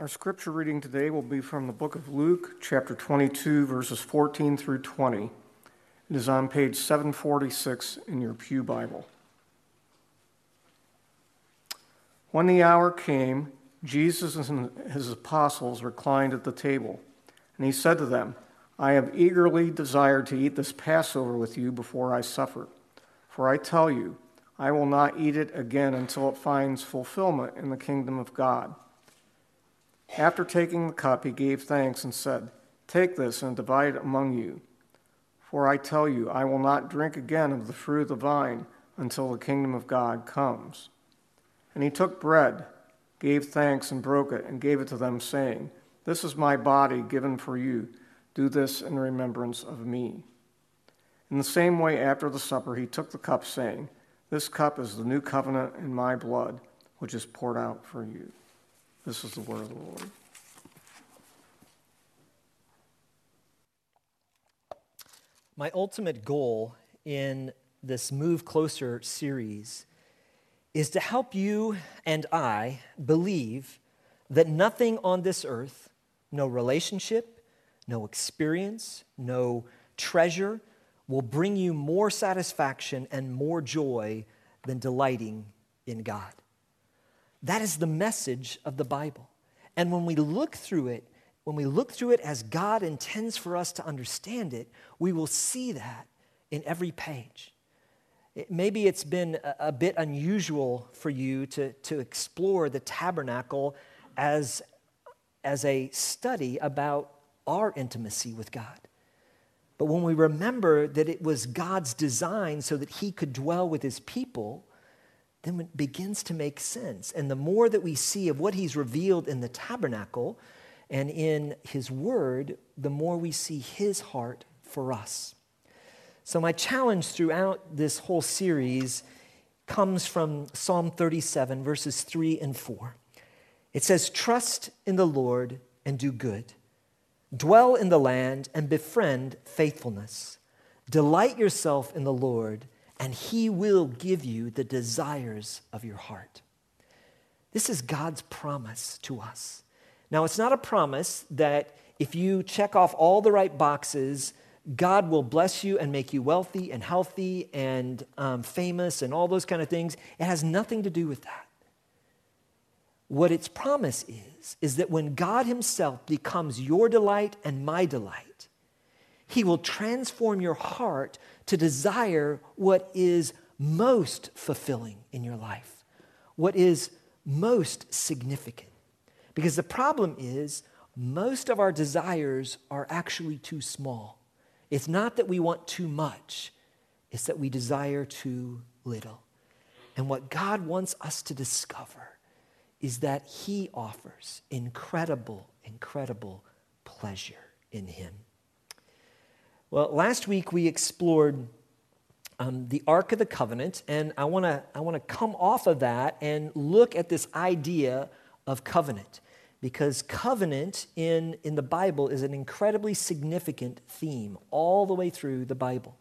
Our scripture reading today will be from the book of Luke, chapter 22, verses 14 through 20. It is on page 746 in your Pew Bible. When the hour came, Jesus and his apostles reclined at the table, and he said to them, I have eagerly desired to eat this Passover with you before I suffer. For I tell you, I will not eat it again until it finds fulfillment in the kingdom of God. After taking the cup, he gave thanks and said, Take this and divide it among you. For I tell you, I will not drink again of the fruit of the vine until the kingdom of God comes. And he took bread, gave thanks, and broke it, and gave it to them, saying, This is my body given for you. Do this in remembrance of me. In the same way, after the supper, he took the cup, saying, This cup is the new covenant in my blood, which is poured out for you. This is the word of the Lord. My ultimate goal in this Move Closer series is to help you and I believe that nothing on this earth, no relationship, no experience, no treasure, will bring you more satisfaction and more joy than delighting in God. That is the message of the Bible. And when we look through it, when we look through it as God intends for us to understand it, we will see that in every page. It, maybe it's been a, a bit unusual for you to, to explore the tabernacle as, as a study about our intimacy with God. But when we remember that it was God's design so that He could dwell with His people, then it begins to make sense. And the more that we see of what he's revealed in the tabernacle and in his word, the more we see his heart for us. So, my challenge throughout this whole series comes from Psalm 37, verses 3 and 4. It says, Trust in the Lord and do good, dwell in the land and befriend faithfulness. Delight yourself in the Lord and He will give you the desires of your heart. This is God's promise to us. Now, it's not a promise that if you check off all the right boxes, God will bless you and make you wealthy and healthy and um, famous and all those kind of things. It has nothing to do with that. What its promise is, is that when God Himself becomes your delight and my delight, He will transform your heart to desire what is most fulfilling in your life, what is most significant. Because the problem is, most of our desires are actually too small. It's not that we want too much, it's that we desire too little. And what God wants us to discover is that He offers incredible, incredible pleasure in Him. Well, last week we explored um, the Ark of the Covenant, and I want to I want to come off of that and look at this idea of covenant, because covenant in in the Bible is an incredibly significant theme all the way through the Bible.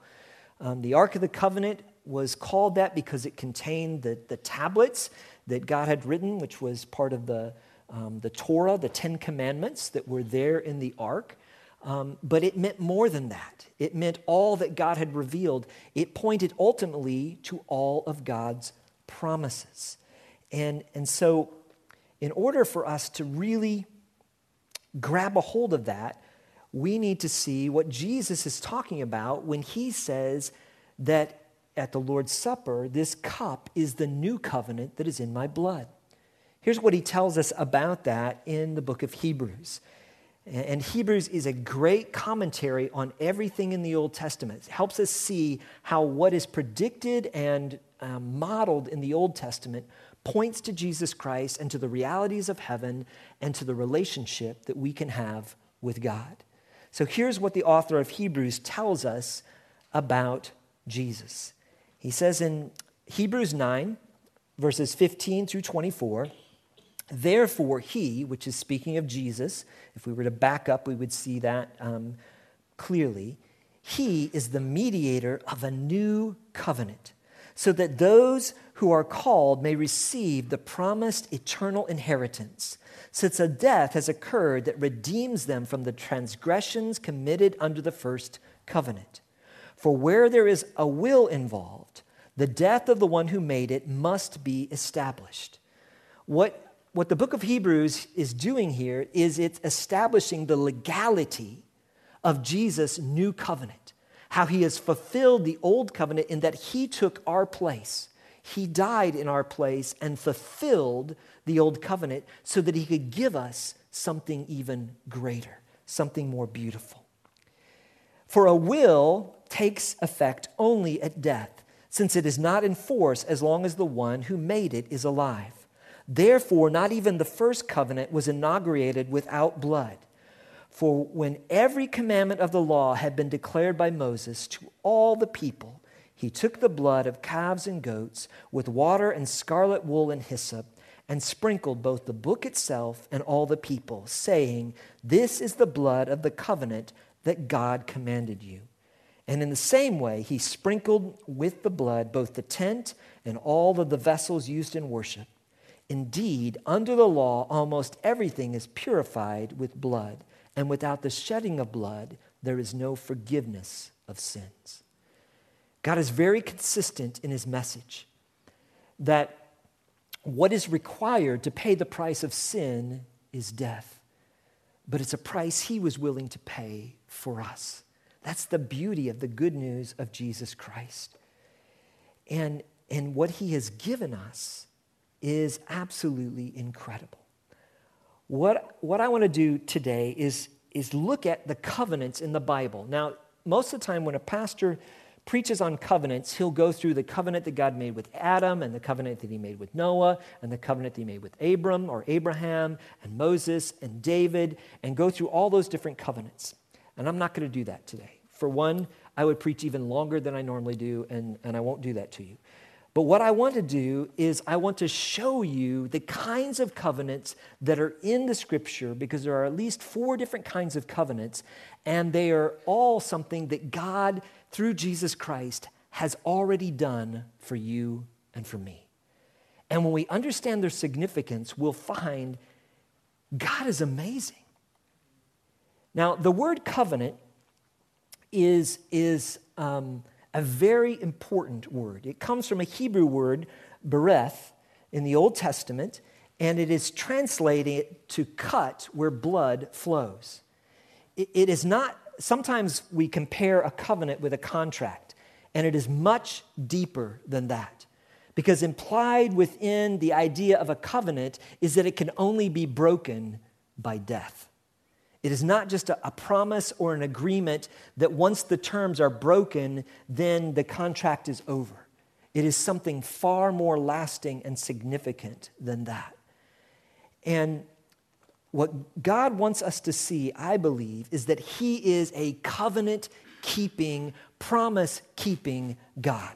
Um, the Ark of the Covenant was called that because it contained the, the tablets that God had written, which was part of the, um, the Torah, the Ten Commandments that were there in the Ark. Um, but it meant more than that. It meant all that God had revealed. It pointed ultimately to all of God's promises. And, and so, in order for us to really grab a hold of that, we need to see what Jesus is talking about when he says that at the Lord's Supper, this cup is the new covenant that is in my blood. Here's what he tells us about that in the book of Hebrews. And Hebrews is a great commentary on everything in the Old Testament. It helps us see how what is predicted and um, modeled in the Old Testament points to Jesus Christ and to the realities of heaven and to the relationship that we can have with God. So here's what the author of Hebrews tells us about Jesus. He says in Hebrews 9, verses 15 through 24, Therefore, he, which is speaking of Jesus, if we were to back up, we would see that um, clearly. He is the mediator of a new covenant, so that those who are called may receive the promised eternal inheritance, since a death has occurred that redeems them from the transgressions committed under the first covenant. For where there is a will involved, the death of the one who made it must be established. What, what the book of Hebrews is doing here is it's establishing the legality of Jesus' new covenant, how he has fulfilled the old covenant in that he took our place. He died in our place and fulfilled the old covenant so that he could give us something even greater, something more beautiful. For a will takes effect only at death, since it is not in force as long as the one who made it is alive. Therefore, not even the first covenant was inaugurated without blood. For when every commandment of the law had been declared by Moses to all the people, he took the blood of calves and goats with water and scarlet wool and hyssop and sprinkled both the book itself and all the people, saying, This is the blood of the covenant that God commanded you. And in the same way, he sprinkled with the blood both the tent and all of the vessels used in worship. Indeed, under the law, almost everything is purified with blood, and without the shedding of blood, there is no forgiveness of sins. God is very consistent in his message that what is required to pay the price of sin is death, but it's a price he was willing to pay for us. That's the beauty of the good news of Jesus Christ. And, and what he has given us is absolutely incredible. What, what I want to do today is, is look at the covenants in the Bible. Now, most of the time when a pastor preaches on covenants, he'll go through the covenant that God made with Adam and the covenant that he made with Noah and the covenant that he made with Abram or Abraham and Moses and David and go through all those different covenants. And I'm not going to do that today. For one, I would preach even longer than I normally do, and, and I won't do that to you. But what I want to do is, I want to show you the kinds of covenants that are in the scripture because there are at least four different kinds of covenants, and they are all something that God through Jesus Christ has already done for you and for me. And when we understand their significance, we'll find God is amazing. Now, the word covenant is, is um, a very important word. It comes from a Hebrew word, bereth, in the Old Testament, and it is translated to cut where blood flows. it, it is not sometimes we compare a covenant with a contract, and it is much deeper than that. Because implied within the idea of a covenant is that it can only be broken by death. It is not just a, a, promise or an agreement that once the terms are broken, then the contract is over. It is something far more lasting and significant than that. And what God wants us to see, I believe, is that He is a covenant keeping, promise keeping God.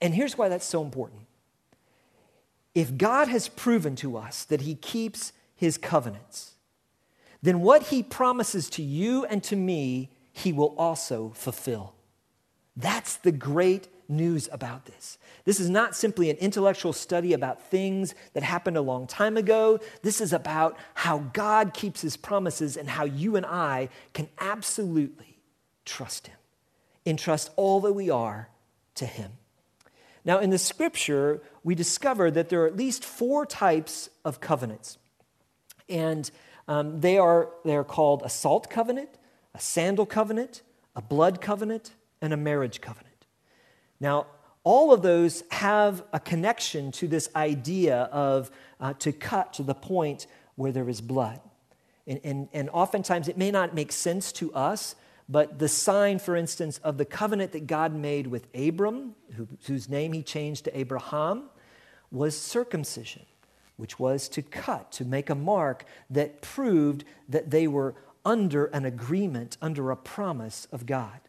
And here's why that's so important. If God has proven to us that He keeps His covenants, then what He promises to you and to me, He will also fulfill. That's the great news about this. This is not simply an intellectual study about things that happened a long time ago. This is about how God keeps his promises and how you and I can absolutely trust him, entrust all that we are to him. Now, in the scripture, we discover that there are at least four types of covenants. And um, they, are, they are called a salt covenant, a sandal covenant, a blood covenant, and a marriage covenant. Now, all of those have a connection to this idea of uh, to cut to the point where there is blood. And, and, and oftentimes it may not make sense to us, but the sign, for instance, of the covenant that God made with Abram, who, whose name he changed to Abraham, was circumcision, which was to cut, to make a mark that proved that they were under an agreement, under a promise of God.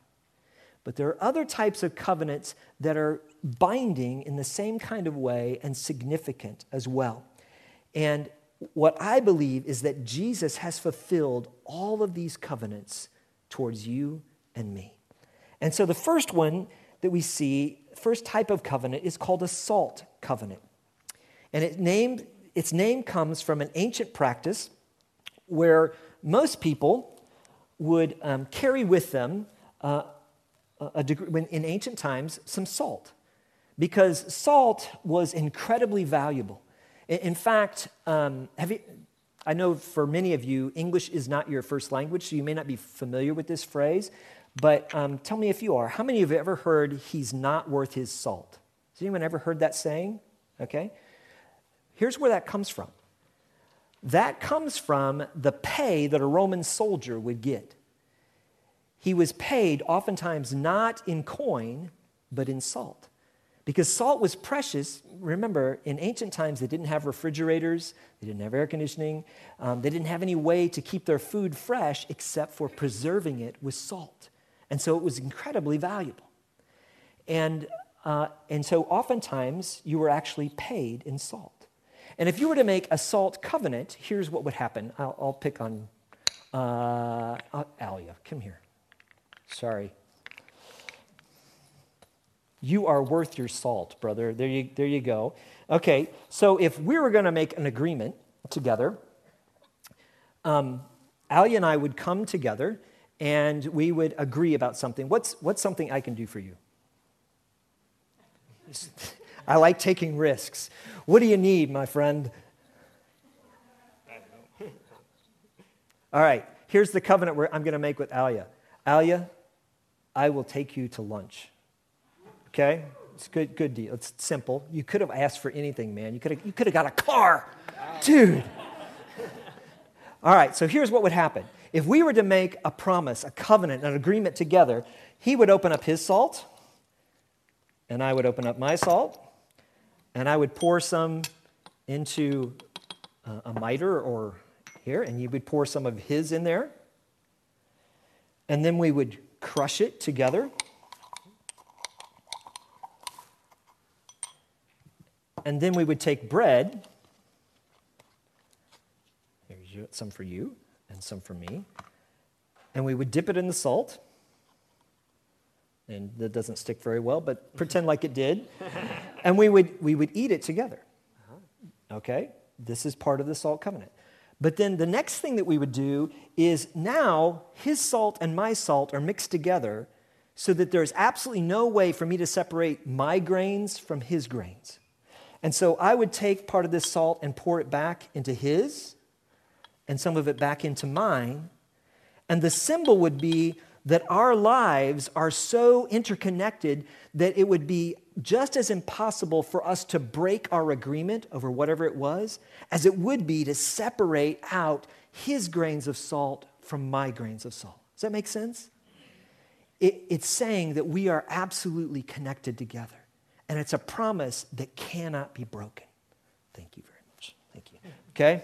But there are other types of covenants that are binding in the same kind of way and significant as well. And what I believe is that Jesus has fulfilled all of these covenants towards you and me. And so the first one that we see first type of covenant is called a salt covenant. And it named, its name comes from an ancient practice where most people would um, carry with them uh, a degree, when, in ancient times some salt because salt was incredibly valuable. In, in fact, um, you, I know for many of you, English is not your first language, so you may not be familiar with this phrase, but um, tell me if you are. How many of you have ever heard, he's not worth his salt? Has anyone ever heard that saying? Okay. Here's where that comes from that comes from the pay that a Roman soldier would get. He was paid oftentimes not in coin, but in salt. Because salt was precious. Remember, in ancient times, they didn't have refrigerators, they didn't have air conditioning, um, they didn't have any way to keep their food fresh except for preserving it with salt. And so it was incredibly valuable. And, uh, and so oftentimes, you were actually paid in salt. And if you were to make a salt covenant, here's what would happen. I'll, I'll pick on uh, uh Alia. Come here. Sorry. You are worth your salt, brother. There you, there you go. Okay, so if we were going to make an agreement together, um, Ali and I would come together and we would agree about something. What's, what's something I can do for you? I like taking risks. What do you need, my friend? All right, here's the covenant I'm going to make with Alia. Alia, I will take you to lunch. Okay? It's good, good deal. It's simple. You could have asked for anything, man. You could have, you could have got a car. Dude. All right, so here's what would happen. If we were to make a promise, a covenant, an agreement together, he would open up his salt, and I would open up my salt, and I would pour some into a miter or here, and you would pour some of his in there. And then we would crush it together. And then we would take bread. Here's some for you and some for me. And we would dip it in the salt. And that doesn't stick very well, but pretend like it did. and we would, we would eat it together. Okay? This is part of the salt covenant. But then the next thing that we would do is now his salt and my salt are mixed together so that there's absolutely no way for me to separate my grains from his grains. And so I would take part of this salt and pour it back into his, and some of it back into mine. And the symbol would be that our lives are so interconnected that it would be just as impossible for us to break our agreement over whatever it was as it would be to separate out his grains of salt from my grains of salt. Does that make sense? It, it's saying that we are absolutely connected together. And it's a promise that cannot be broken. Thank you very much. Thank you. Okay?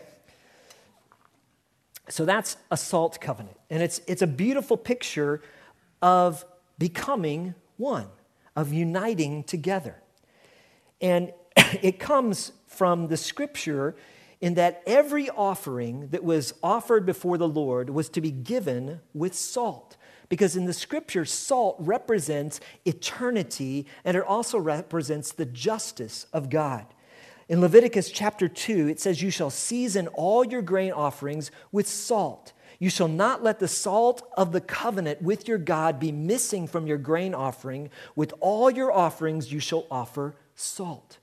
So that's a salt covenant. And it's, it's a beautiful picture of becoming one, of uniting together. And it comes from the scripture in that every offering that was offered before the Lord was to be given with salt. Because in the scripture, salt represents eternity and it also represents the justice of God. In Leviticus chapter 2, it says, You shall season all your grain offerings with salt. You shall not let the salt of the covenant with your God be missing from your grain offering. With all your offerings, you shall offer salt.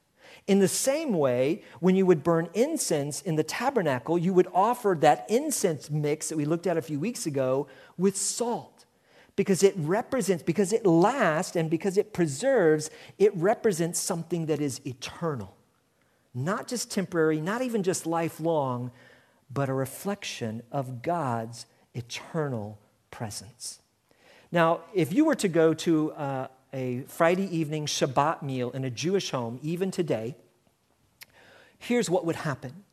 In the same way, when you would burn incense in the tabernacle, you would offer that incense mix that we looked at a few weeks ago with salt because it represents, because it lasts and because it preserves, it represents something that is eternal. Not just temporary, not even just lifelong, but a reflection of God's eternal presence. Now, if you were to go to uh, a Friday evening Shabbat meal in a Jewish home, even today, here's what would happen.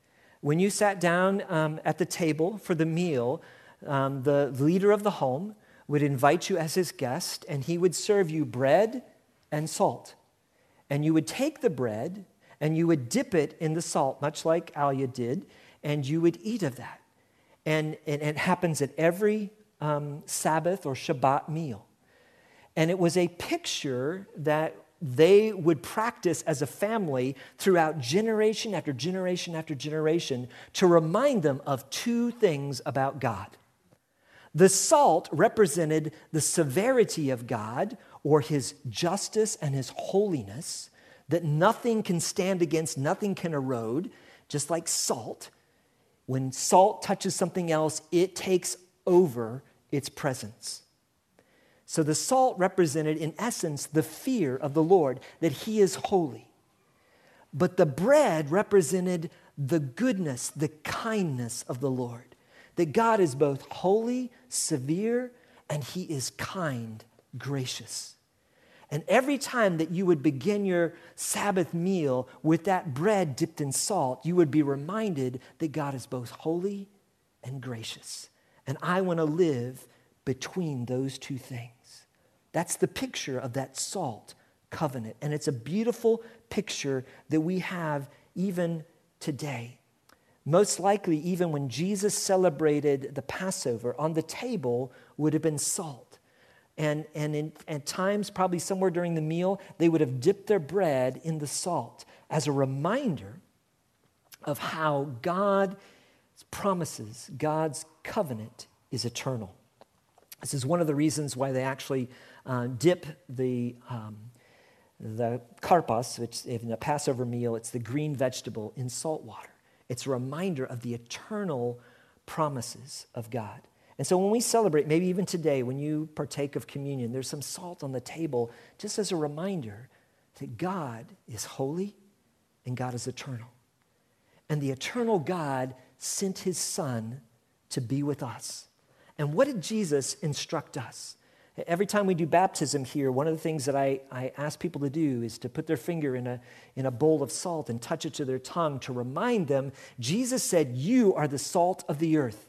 When you sat down um, at the table for the meal, um, the leader of the home would invite you as his guest, and he would serve you bread and salt. And you would take the bread and you would dip it in the salt, much like Alia did, and you would eat of that. And, and it happens at every um, Sabbath or Shabbat meal. And it was a picture that they would practice as a family throughout generation after generation after generation to remind them of two things about God. The salt represented the severity of God or his justice and his holiness, that nothing can stand against, nothing can erode, just like salt. When salt touches something else, it takes over its presence. So the salt represented, in essence, the fear of the Lord, that He is holy. But the bread represented the goodness, the kindness of the Lord, that God is both holy, severe, and He is kind, gracious. And every time that you would begin your Sabbath meal with that bread dipped in salt, you would be reminded that God is both holy and gracious. And I want to live between those two things. That's the picture of that salt covenant. And it's a beautiful picture that we have even today. Most likely, even when Jesus celebrated the Passover, on the table would have been salt. And, and in, at times, probably somewhere during the meal, they would have dipped their bread in the salt as a reminder of how God's promises, God's covenant is eternal. This is one of the reasons why they actually uh, dip the, um, the karpas, which in the Passover meal, it's the green vegetable, in salt water. It's a reminder of the eternal promises of God. And so when we celebrate, maybe even today, when you partake of communion, there's some salt on the table just as a reminder that God is holy and God is eternal. And the eternal God sent his Son to be with us. And what did Jesus instruct us? Every time we do baptism here, one of the things that I, I ask people to do is to put their finger in a, in a bowl of salt and touch it to their tongue to remind them Jesus said, You are the salt of the earth.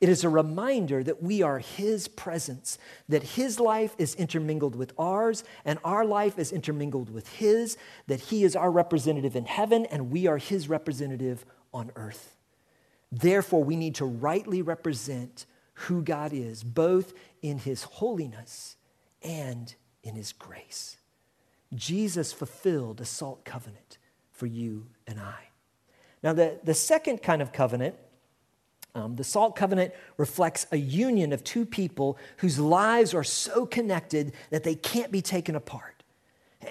It is a reminder that we are His presence, that His life is intermingled with ours, and our life is intermingled with His, that He is our representative in heaven, and we are His representative on earth. Therefore, we need to rightly represent who God is, both in his holiness and in his grace. Jesus fulfilled a salt covenant for you and I. Now, the, the second kind of covenant, um, the salt covenant reflects a union of two people whose lives are so connected that they can't be taken apart.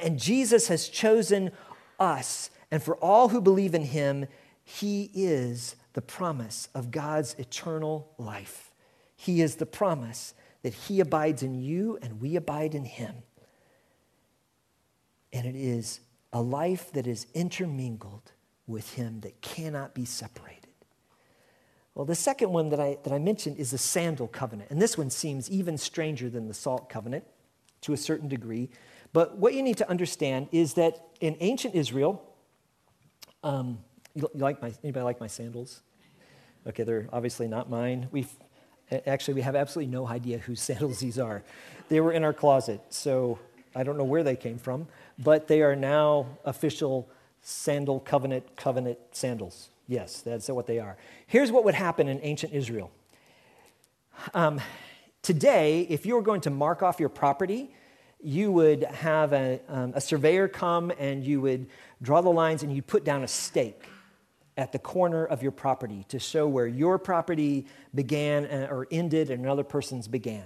And Jesus has chosen us, and for all who believe in him, he is the promise of God's eternal life. He is the promise that He abides in you and we abide in Him. And it is a life that is intermingled with Him that cannot be separated. Well, the second one that I, that I mentioned is the sandal covenant. And this one seems even stranger than the salt covenant to a certain degree. But what you need to understand is that in ancient Israel, um, you, like my, anybody like my sandals? Okay, they're obviously not mine. We've Actually, we have absolutely no idea whose sandals these are. They were in our closet, so I don't know where they came from, but they are now official sandal covenant covenant sandals. Yes, that's what they are. Here's what would happen in ancient Israel. Um, today, if you were going to mark off your property, you would have a, um, a surveyor come and you would draw the lines and you'd put down a stake at the corner of your property to show where your property began uh, or ended and another person's began.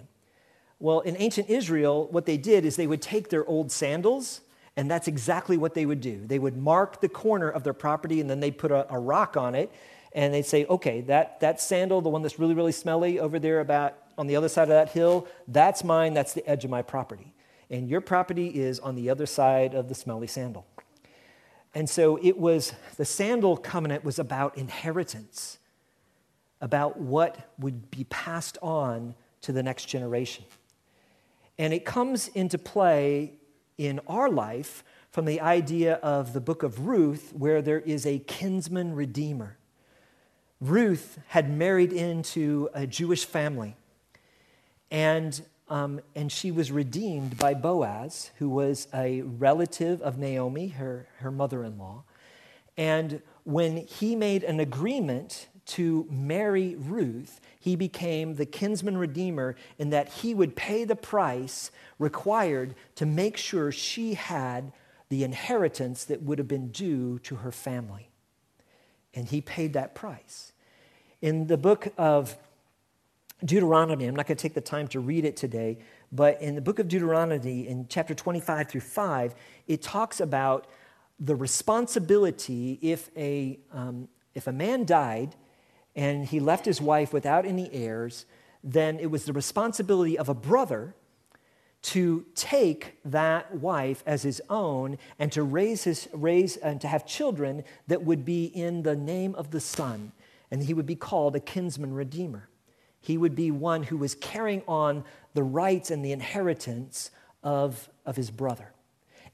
Well, in ancient Israel, what they did is they would take their old sandals, and that's exactly what they would do. They would mark the corner of their property, and then they'd put a, a rock on it, and they'd say, okay, that, that sandal, the one that's really, really smelly over there about on the other side of that hill, that's mine, that's the edge of my property. And your property is on the other side of the smelly sandal. And so it was, the sandal covenant was about inheritance, about what would be passed on to the next generation. And it comes into play in our life from the idea of the book of Ruth, where there is a kinsman redeemer. Ruth had married into a Jewish family, and um, and she was redeemed by Boaz, who was a relative of Naomi, her, her mother in law. And when he made an agreement to marry Ruth, he became the kinsman redeemer in that he would pay the price required to make sure she had the inheritance that would have been due to her family. And he paid that price. In the book of Deuteronomy, I'm not going to take the time to read it today, but in the book of Deuteronomy, in chapter 25 through 5, it talks about the responsibility if a, um, if a man died and he left his wife without any heirs, then it was the responsibility of a brother to take that wife as his own and to raise his raise and to have children that would be in the name of the son. And he would be called a kinsman redeemer. He would be one who was carrying on the rights and the inheritance of, of his brother.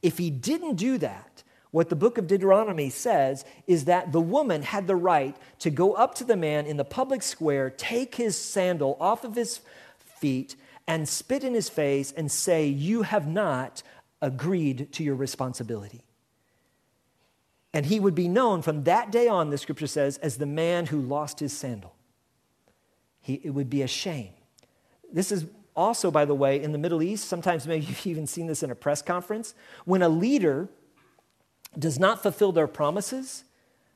If he didn't do that what the book of Deuteronomy says is that the woman had the right to go up to the man in the public square, take his sandal off of his feet, and spit in his face and say, You have not agreed to your responsibility. And he would be known from that day on, the scripture says, as the man who lost his sandal. He, it would be a shame. This is also, by the way, in the Middle East, sometimes maybe you've even seen this in a press conference. When a leader does not fulfill their promises,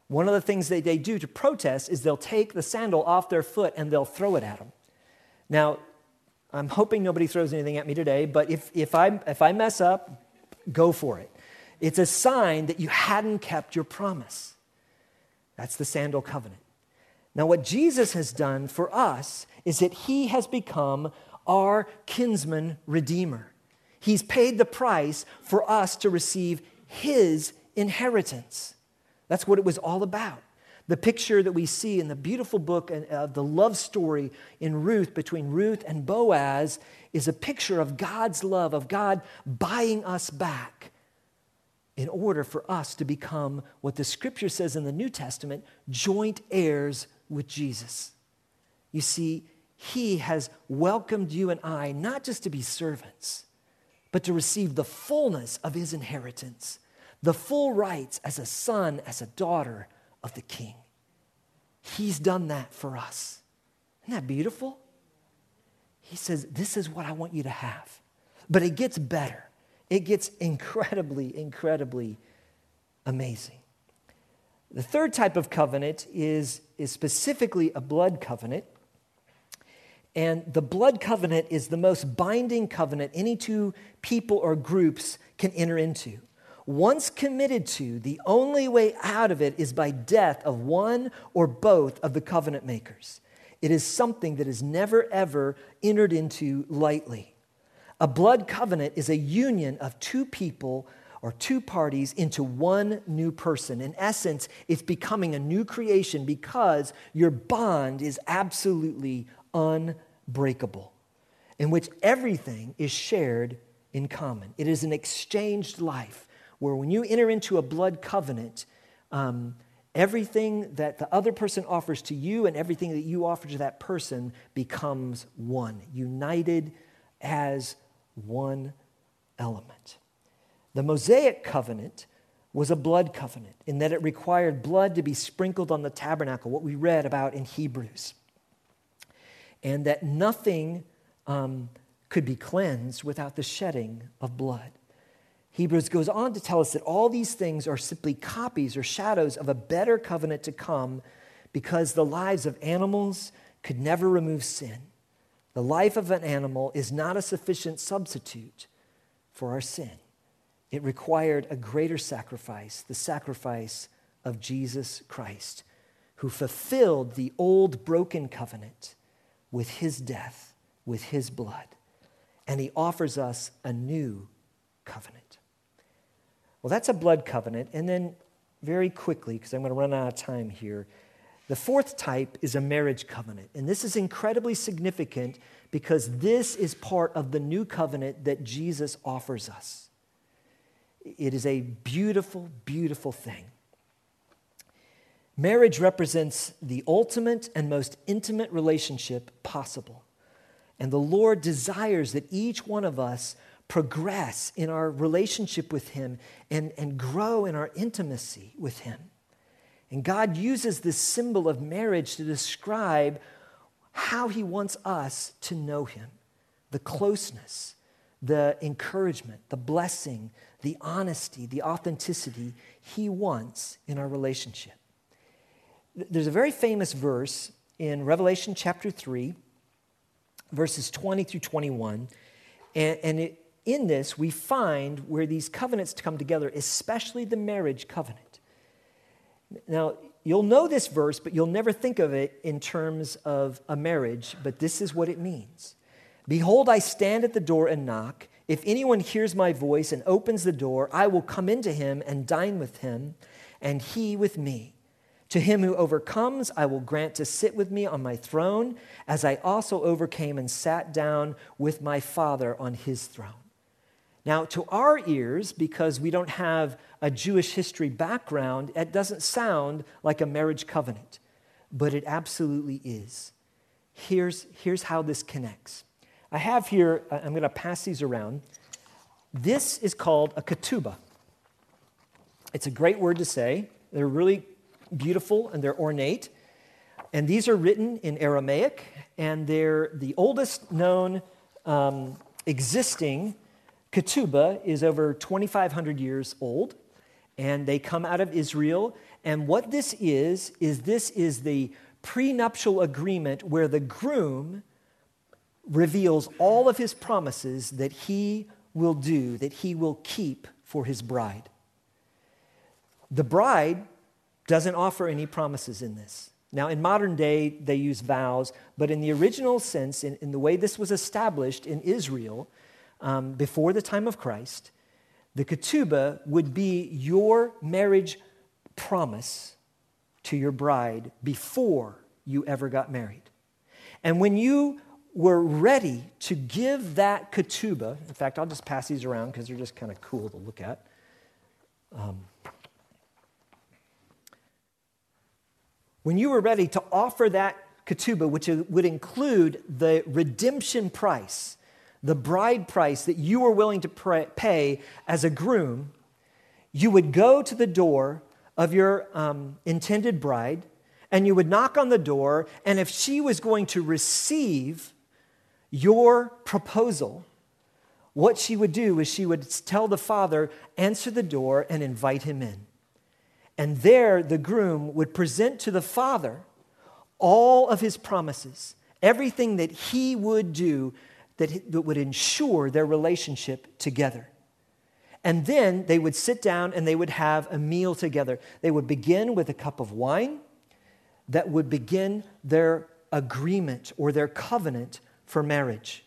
one of the things that they do to protest is they'll take the sandal off their foot and they'll throw it at them. Now, I'm hoping nobody throws anything at me today, but if, if, I, if I mess up, go for it. It's a sign that you hadn't kept your promise. That's the sandal covenant. Now, what Jesus has done for us is that he has become our kinsman redeemer. He's paid the price for us to receive his inheritance. That's what it was all about. The picture that we see in the beautiful book of uh, the love story in Ruth between Ruth and Boaz is a picture of God's love, of God buying us back in order for us to become what the scripture says in the New Testament joint heirs with Jesus. You see, He has welcomed you and I not just to be servants, but to receive the fullness of His inheritance, the full rights as a son, as a daughter of the king. He's done that for us. Isn't that beautiful? He says, This is what I want you to have. But it gets better. It gets incredibly, incredibly amazing. The third type of covenant is, is specifically a blood covenant. And the blood covenant is the most binding covenant any two people or groups can enter into. Once committed to, the only way out of it is by death of one or both of the covenant makers. It is something that is never, ever entered into lightly. A blood covenant is a union of two people or two parties into one new person. In essence, it's becoming a new creation because your bond is absolutely unbreakable, in which everything is shared in common. It is an exchanged life where when you enter into a blood covenant, um, everything that the other person offers to you and everything that you offer to that person becomes one, united as one element. The Mosaic covenant was a blood covenant in that it required blood to be sprinkled on the tabernacle, what we read about in Hebrews, and that nothing um, could be cleansed without the shedding of blood. Hebrews goes on to tell us that all these things are simply copies or shadows of a better covenant to come because the lives of animals could never remove sin. The life of an animal is not a sufficient substitute for our sin. It required a greater sacrifice, the sacrifice of Jesus Christ, who fulfilled the old broken covenant with his death, with his blood. And he offers us a new covenant. Well, that's a blood covenant. And then, very quickly, because I'm going to run out of time here, the fourth type is a marriage covenant. And this is incredibly significant because this is part of the new covenant that Jesus offers us. It is a beautiful, beautiful thing. Marriage represents the ultimate and most intimate relationship possible. And the Lord desires that each one of us progress in our relationship with Him and, and grow in our intimacy with Him. And God uses this symbol of marriage to describe how He wants us to know Him the closeness, the encouragement, the blessing, the honesty, the authenticity He wants in our relationship. There's a very famous verse in Revelation chapter 3, verses 20 through 21. And, and it, in this, we find where these covenants come together, especially the marriage covenant. Now, you'll know this verse, but you'll never think of it in terms of a marriage, but this is what it means. Behold, I stand at the door and knock. If anyone hears my voice and opens the door, I will come into him and dine with him, and he with me. To him who overcomes, I will grant to sit with me on my throne, as I also overcame and sat down with my Father on his throne. Now, to our ears, because we don't have a Jewish history background, it doesn't sound like a marriage covenant, but it absolutely is. Here's, here's how this connects. I have here, I'm going to pass these around. This is called a ketubah. It's a great word to say. They're really beautiful and they're ornate. And these are written in Aramaic, and they're the oldest known um, existing Ketubah is over 2,500 years old, and they come out of Israel. And what this is, is this is the prenuptial agreement where the groom reveals all of his promises that he will do, that he will keep for his bride. The bride doesn't offer any promises in this. Now, in modern day, they use vows, but in the original sense, in, in the way this was established in Israel, um, before the time of Christ, the ketubah would be your marriage promise to your bride before you ever got married. And when you were ready to give that ketubah, in fact, I'll just pass these around because they're just kind of cool to look at. Um, when you were ready to offer that ketubah, which would include the redemption price the bride price that you were willing to pay as a groom, you would go to the door of your um, intended bride and you would knock on the door. And if she was going to receive your proposal, what she would do is she would tell the father, answer the door, and invite him in. And there, the groom would present to the father all of his promises, everything that he would do that, that would ensure their relationship together. And then they would sit down and they would have a meal together. They would begin with a cup of wine that would begin their agreement or their covenant for marriage.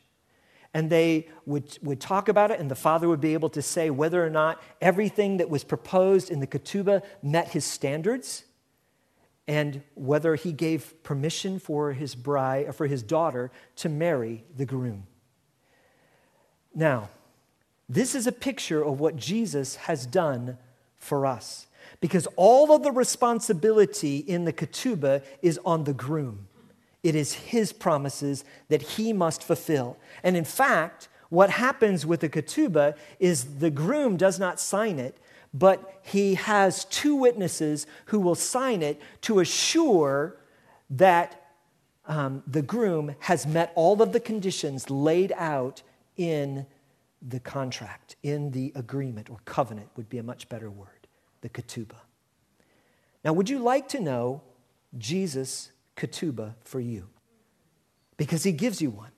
And they would, would talk about it, and the father would be able to say whether or not everything that was proposed in the ketubah met his standards and whether he gave permission for his bride, or for his daughter to marry the groom. Now, this is a picture of what Jesus has done for us. Because all of the responsibility in the ketubah is on the groom. It is his promises that he must fulfill. And in fact, what happens with the ketubah is the groom does not sign it, but he has two witnesses who will sign it to assure that um, the groom has met all of the conditions laid out in the contract, in the agreement or covenant would be a much better word, the ketubah. Now, would you like to know Jesus' ketubah for you? Because he gives you one.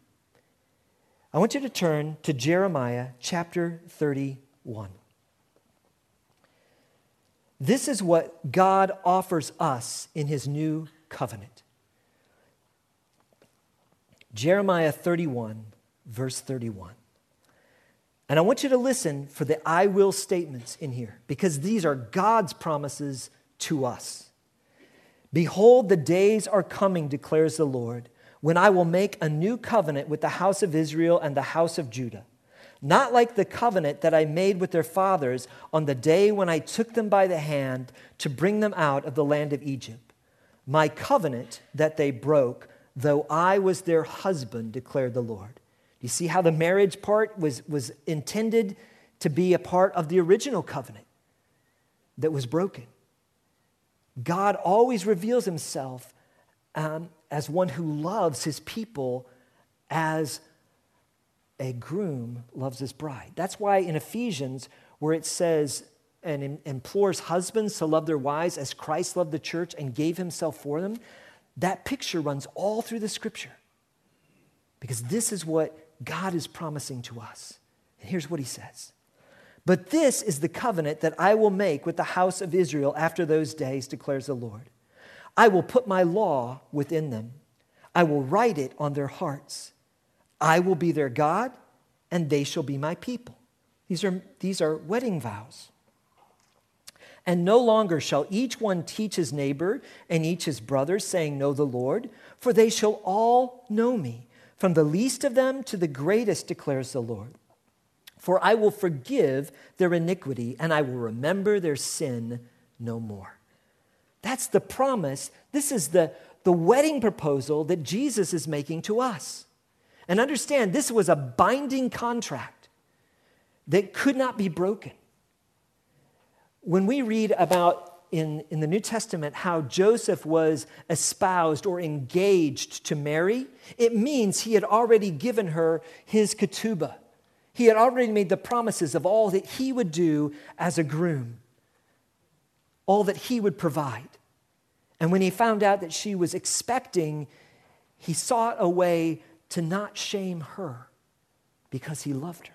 I want you to turn to Jeremiah chapter 31. This is what God offers us in his new covenant. Jeremiah 31, verse 31. And I want you to listen for the I will statements in here because these are God's promises to us. Behold, the days are coming, declares the Lord, when I will make a new covenant with the house of Israel and the house of Judah. Not like the covenant that I made with their fathers on the day when I took them by the hand to bring them out of the land of Egypt. My covenant that they broke, though I was their husband, declared the Lord. You see how the marriage part was, was intended to be a part of the original covenant that was broken. God always reveals himself um, as one who loves his people as a groom loves his bride. That's why in Ephesians, where it says and implores husbands to love their wives as Christ loved the church and gave himself for them, that picture runs all through the scripture. Because this is what God is promising to us. And here's what he says But this is the covenant that I will make with the house of Israel after those days, declares the Lord. I will put my law within them, I will write it on their hearts. I will be their God, and they shall be my people. These are, these are wedding vows. And no longer shall each one teach his neighbor and each his brother, saying, Know the Lord, for they shall all know me, from the least of them to the greatest, declares the Lord. For I will forgive their iniquity, and I will remember their sin no more. That's the promise. This is the, the wedding proposal that Jesus is making to us. And understand, this was a binding contract that could not be broken. When we read about in, in the New Testament how Joseph was espoused or engaged to Mary, it means he had already given her his ketubah. He had already made the promises of all that he would do as a groom, all that he would provide. And when he found out that she was expecting, he sought a way to not shame her because he loved her.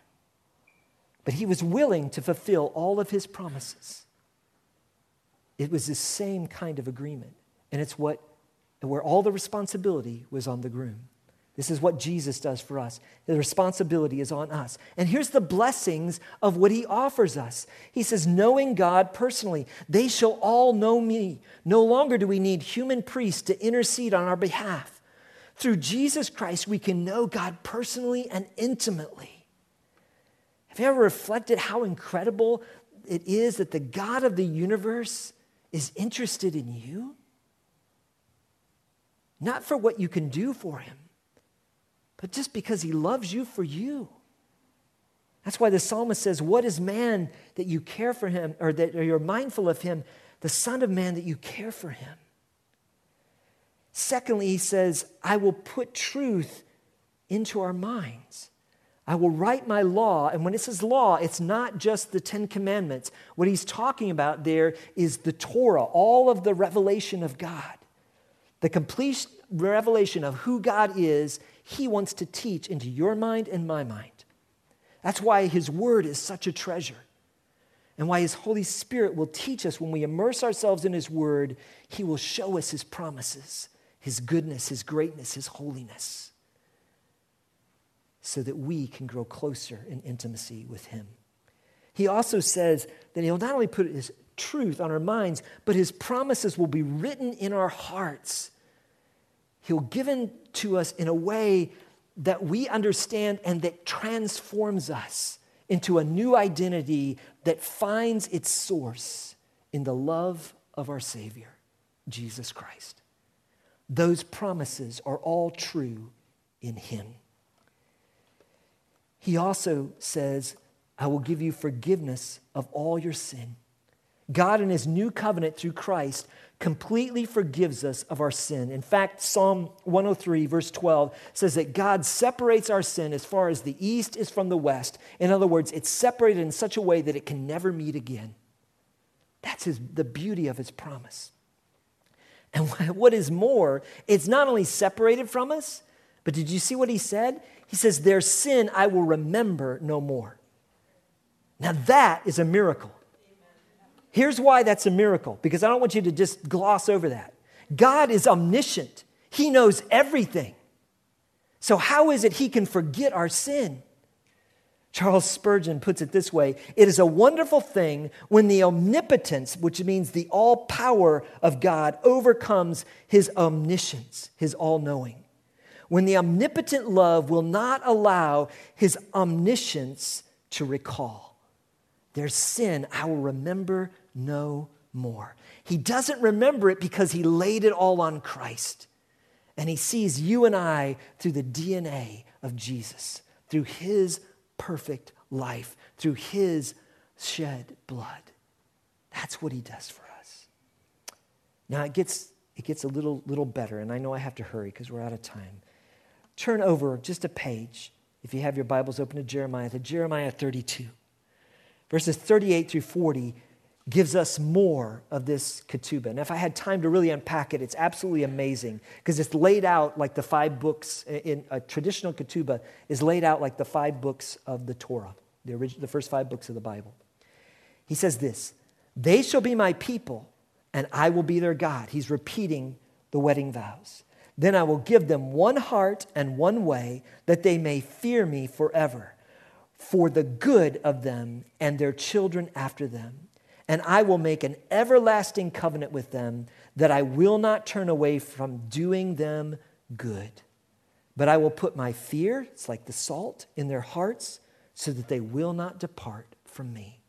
But he was willing to fulfill all of his promises. It was the same kind of agreement. And it's what, where all the responsibility was on the groom. This is what Jesus does for us. The responsibility is on us. And here's the blessings of what he offers us. He says, knowing God personally, they shall all know me. No longer do we need human priests to intercede on our behalf. Through Jesus Christ, we can know God personally and intimately. Have you ever reflected how incredible it is that the God of the universe is interested in you? Not for what you can do for him, but just because he loves you for you. That's why the psalmist says, What is man that you care for him, or that or you're mindful of him? The Son of Man that you care for him. Secondly, he says, I will put truth into our minds. I will write my law. And when it says law, it's not just the Ten Commandments. What he's talking about there is the Torah, all of the revelation of God. The complete revelation of who God is, he wants to teach into your mind and my mind. That's why his word is such a treasure. And why his Holy Spirit will teach us when we immerse ourselves in his word, he will show us his promises his goodness, his greatness, his holiness, so that we can grow closer in intimacy with him. He also says that he'll not only put his truth on our minds, but his promises will be written in our hearts. He'll give them to us in a way that we understand and that transforms us into a new identity that finds its source in the love of our Savior, Jesus Christ. Those promises are all true in him. He also says, I will give you forgiveness of all your sin. God, in his new covenant through Christ, completely forgives us of our sin. In fact, Psalm 103, verse 12, says that God separates our sin as far as the east is from the west. In other words, it's separated in such a way that it can never meet again. That's his, the beauty of his promise. And what is more, it's not only separated from us, but did you see what he said? He says, Their sin I will remember no more. Now that is a miracle. Here's why that's a miracle, because I don't want you to just gloss over that. God is omniscient, He knows everything. So, how is it He can forget our sin? Charles Spurgeon puts it this way It is a wonderful thing when the omnipotence, which means the all power of God, overcomes his omniscience, his all knowing. When the omnipotent love will not allow his omniscience to recall. Their sin I will remember no more. He doesn't remember it because he laid it all on Christ. And he sees you and I through the DNA of Jesus, through his perfect life through his shed blood. That's what he does for us. Now it gets, it gets a little, little better, and I know I have to hurry because we're out of time. Turn over just a page, if you have your Bibles open to Jeremiah, to Jeremiah 32. Verses 38 through 40 gives us more of this ketubah. And if I had time to really unpack it, it's absolutely amazing because it's laid out like the five books in a traditional ketubah is laid out like the five books of the Torah, the, original, the first five books of the Bible. He says this They shall be my people, and I will be their God. He's repeating the wedding vows. Then I will give them one heart and one way that they may fear me forever for the good of them and their children after them and I will make an everlasting covenant with them that I will not turn away from doing them good. But I will put my fear, it's like the salt, in their hearts so that they will not depart from me.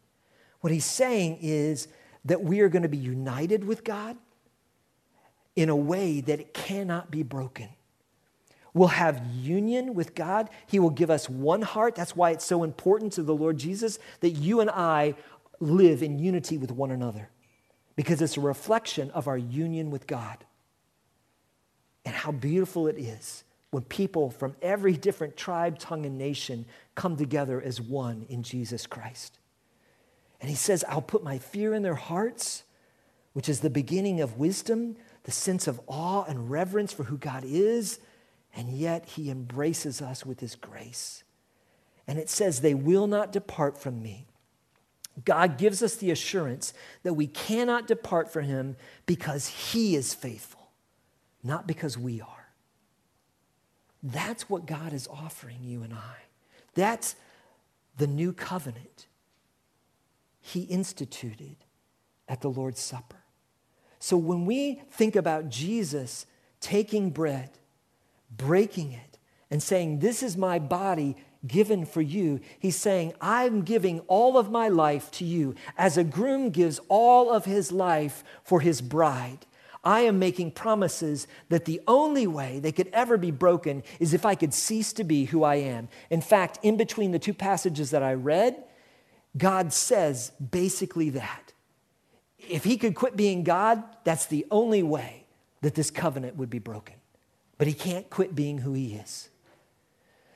What he's saying is that we are going to be united with God in a way that it cannot be broken. We'll have union with God. He will give us one heart. That's why it's so important to the Lord Jesus that you and I live in unity with one another because it's a reflection of our union with God. And how beautiful it is when people from every different tribe, tongue, and nation come together as one in Jesus Christ. And he says, I'll put my fear in their hearts, which is the beginning of wisdom, the sense of awe and reverence for who God is, and yet he embraces us with his grace. And it says, They will not depart from me. God gives us the assurance that we cannot depart from Him because He is faithful, not because we are. That's what God is offering you and I. That's the new covenant He instituted at the Lord's Supper. So when we think about Jesus taking bread, breaking it, and saying, This is my body given for you. He's saying, I'm giving all of my life to you as a groom gives all of his life for his bride. I am making promises that the only way they could ever be broken is if I could cease to be who I am. In fact, in between the two passages that I read, God says basically that. If he could quit being God, that's the only way that this covenant would be broken. But he can't quit being who he is.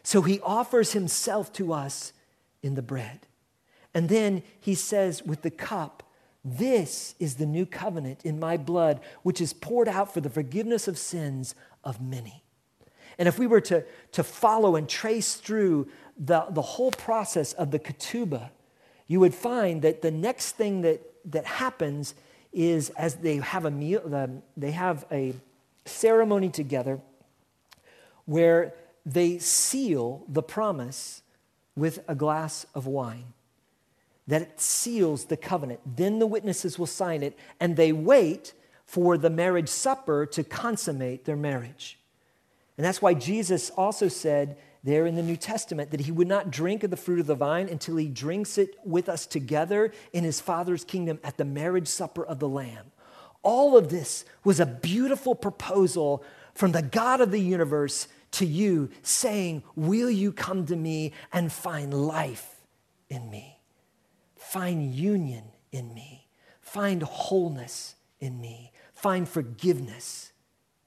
So he offers himself to us in the bread. And then he says with the cup, This is the new covenant in my blood, which is poured out for the forgiveness of sins of many. And if we were to, to follow and trace through the, the whole process of the ketubah, you would find that the next thing that, that happens is as they have a meal, they have a ceremony together where they seal the promise with a glass of wine. That it seals the covenant. Then the witnesses will sign it, and they wait for the marriage supper to consummate their marriage. And that's why Jesus also said there in the New Testament that he would not drink of the fruit of the vine until he drinks it with us together in his Father's kingdom at the marriage supper of the Lamb. All of this was a beautiful proposal from the God of the universe to you, saying, Will you come to me and find life in me? Find union in me. Find wholeness in me. Find forgiveness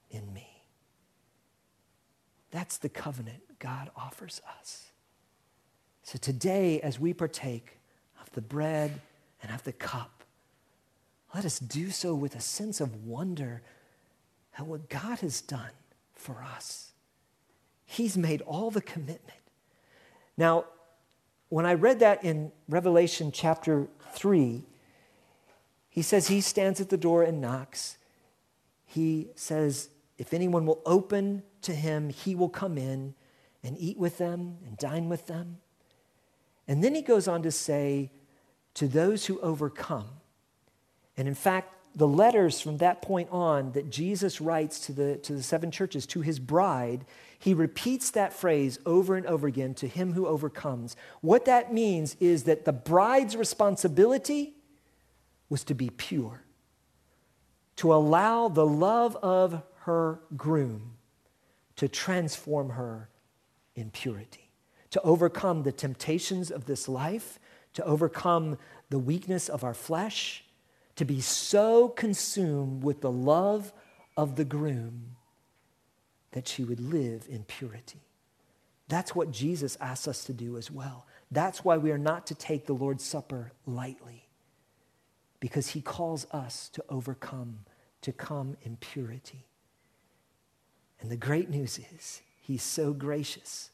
in me. That's the covenant God offers us. So today, as we partake of the bread and of the cup, let us do so with a sense of wonder at what God has done for us. He's made all the commitment. Now, when I read that in Revelation chapter 3, he says he stands at the door and knocks. He says, if anyone will open to him, he will come in and eat with them and dine with them. And then he goes on to say, to those who overcome. And in fact, the letters from that point on that Jesus writes to the, to the seven churches, to his bride, he repeats that phrase over and over again to him who overcomes. What that means is that the bride's responsibility was to be pure, to allow the love of her groom to transform her in purity, to overcome the temptations of this life, to overcome the weakness of our flesh to be so consumed with the love of the groom that she would live in purity. That's what Jesus asks us to do as well. That's why we are not to take the Lord's Supper lightly, because he calls us to overcome, to come in purity. And the great news is, he's so gracious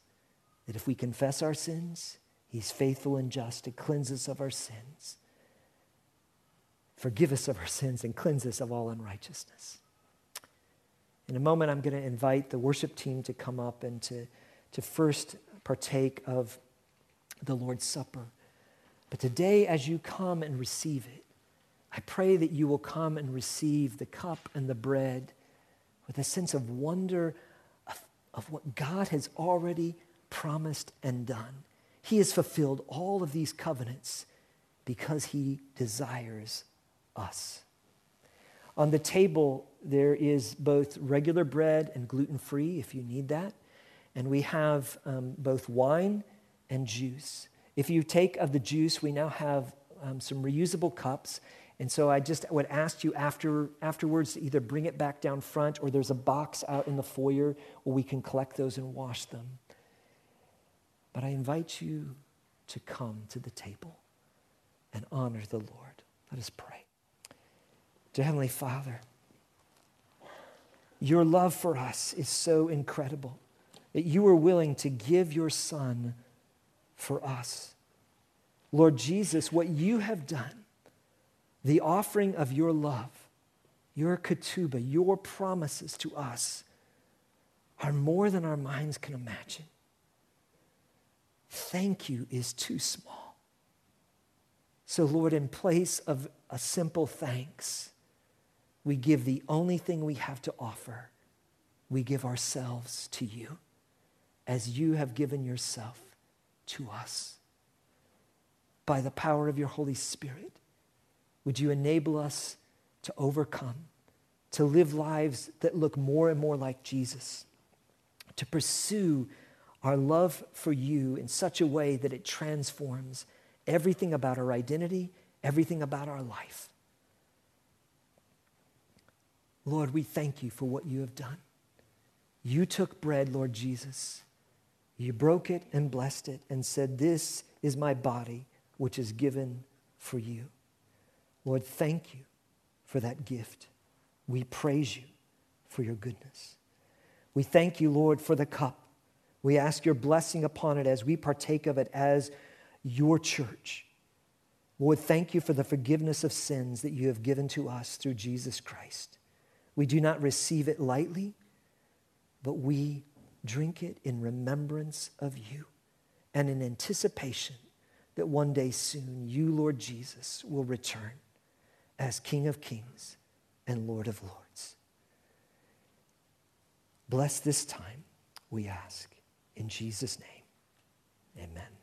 that if we confess our sins, he's faithful and just to cleanse us of our sins, forgive us of our sins, and cleanse us of all unrighteousness. In a moment, I'm going to invite the worship team to come up and to, to first partake of the Lord's Supper. But today, as you come and receive it, I pray that you will come and receive the cup and the bread with a sense of wonder of, what God has already promised and done. He has fulfilled all of these covenants because he desires us. On the table, there is both regular bread and gluten free if you need that. And we have um, both wine and juice. If you take of the juice, we now have um, some reusable cups. And so I just would ask you after, afterwards to either bring it back down front or there's a box out in the foyer where we can collect those and wash them. But I invite you to come to the table and honor the Lord. Let us pray. Dear Heavenly Father, your love for us is so incredible that you are willing to give your Son for us. Lord Jesus, what you have done, the offering of your love, your ketubah, your promises to us, are more than our minds can imagine. Thank you is too small. So, Lord, in place of a simple thanks, we give the only thing we have to offer. We give ourselves to you as you have given yourself to us. By the power of your Holy Spirit, would you enable us to overcome, to live lives that look more and more like Jesus, to pursue our love for you in such a way that it transforms everything about our identity, everything about our life. Lord, we thank you for what you have done. You took bread, Lord Jesus. You broke it and blessed it and said, This is my body, which is given for you. Lord, thank you for that gift. We praise you for your goodness. We thank you, Lord, for the cup. We ask your blessing upon it as we partake of it as your church. Lord, thank you for the forgiveness of sins that you have given to us through Jesus Christ. We do not receive it lightly, but we drink it in remembrance of you and in anticipation that one day soon you, Lord Jesus, will return as King of Kings and Lord of Lords. Bless this time, we ask. In Jesus' name, amen.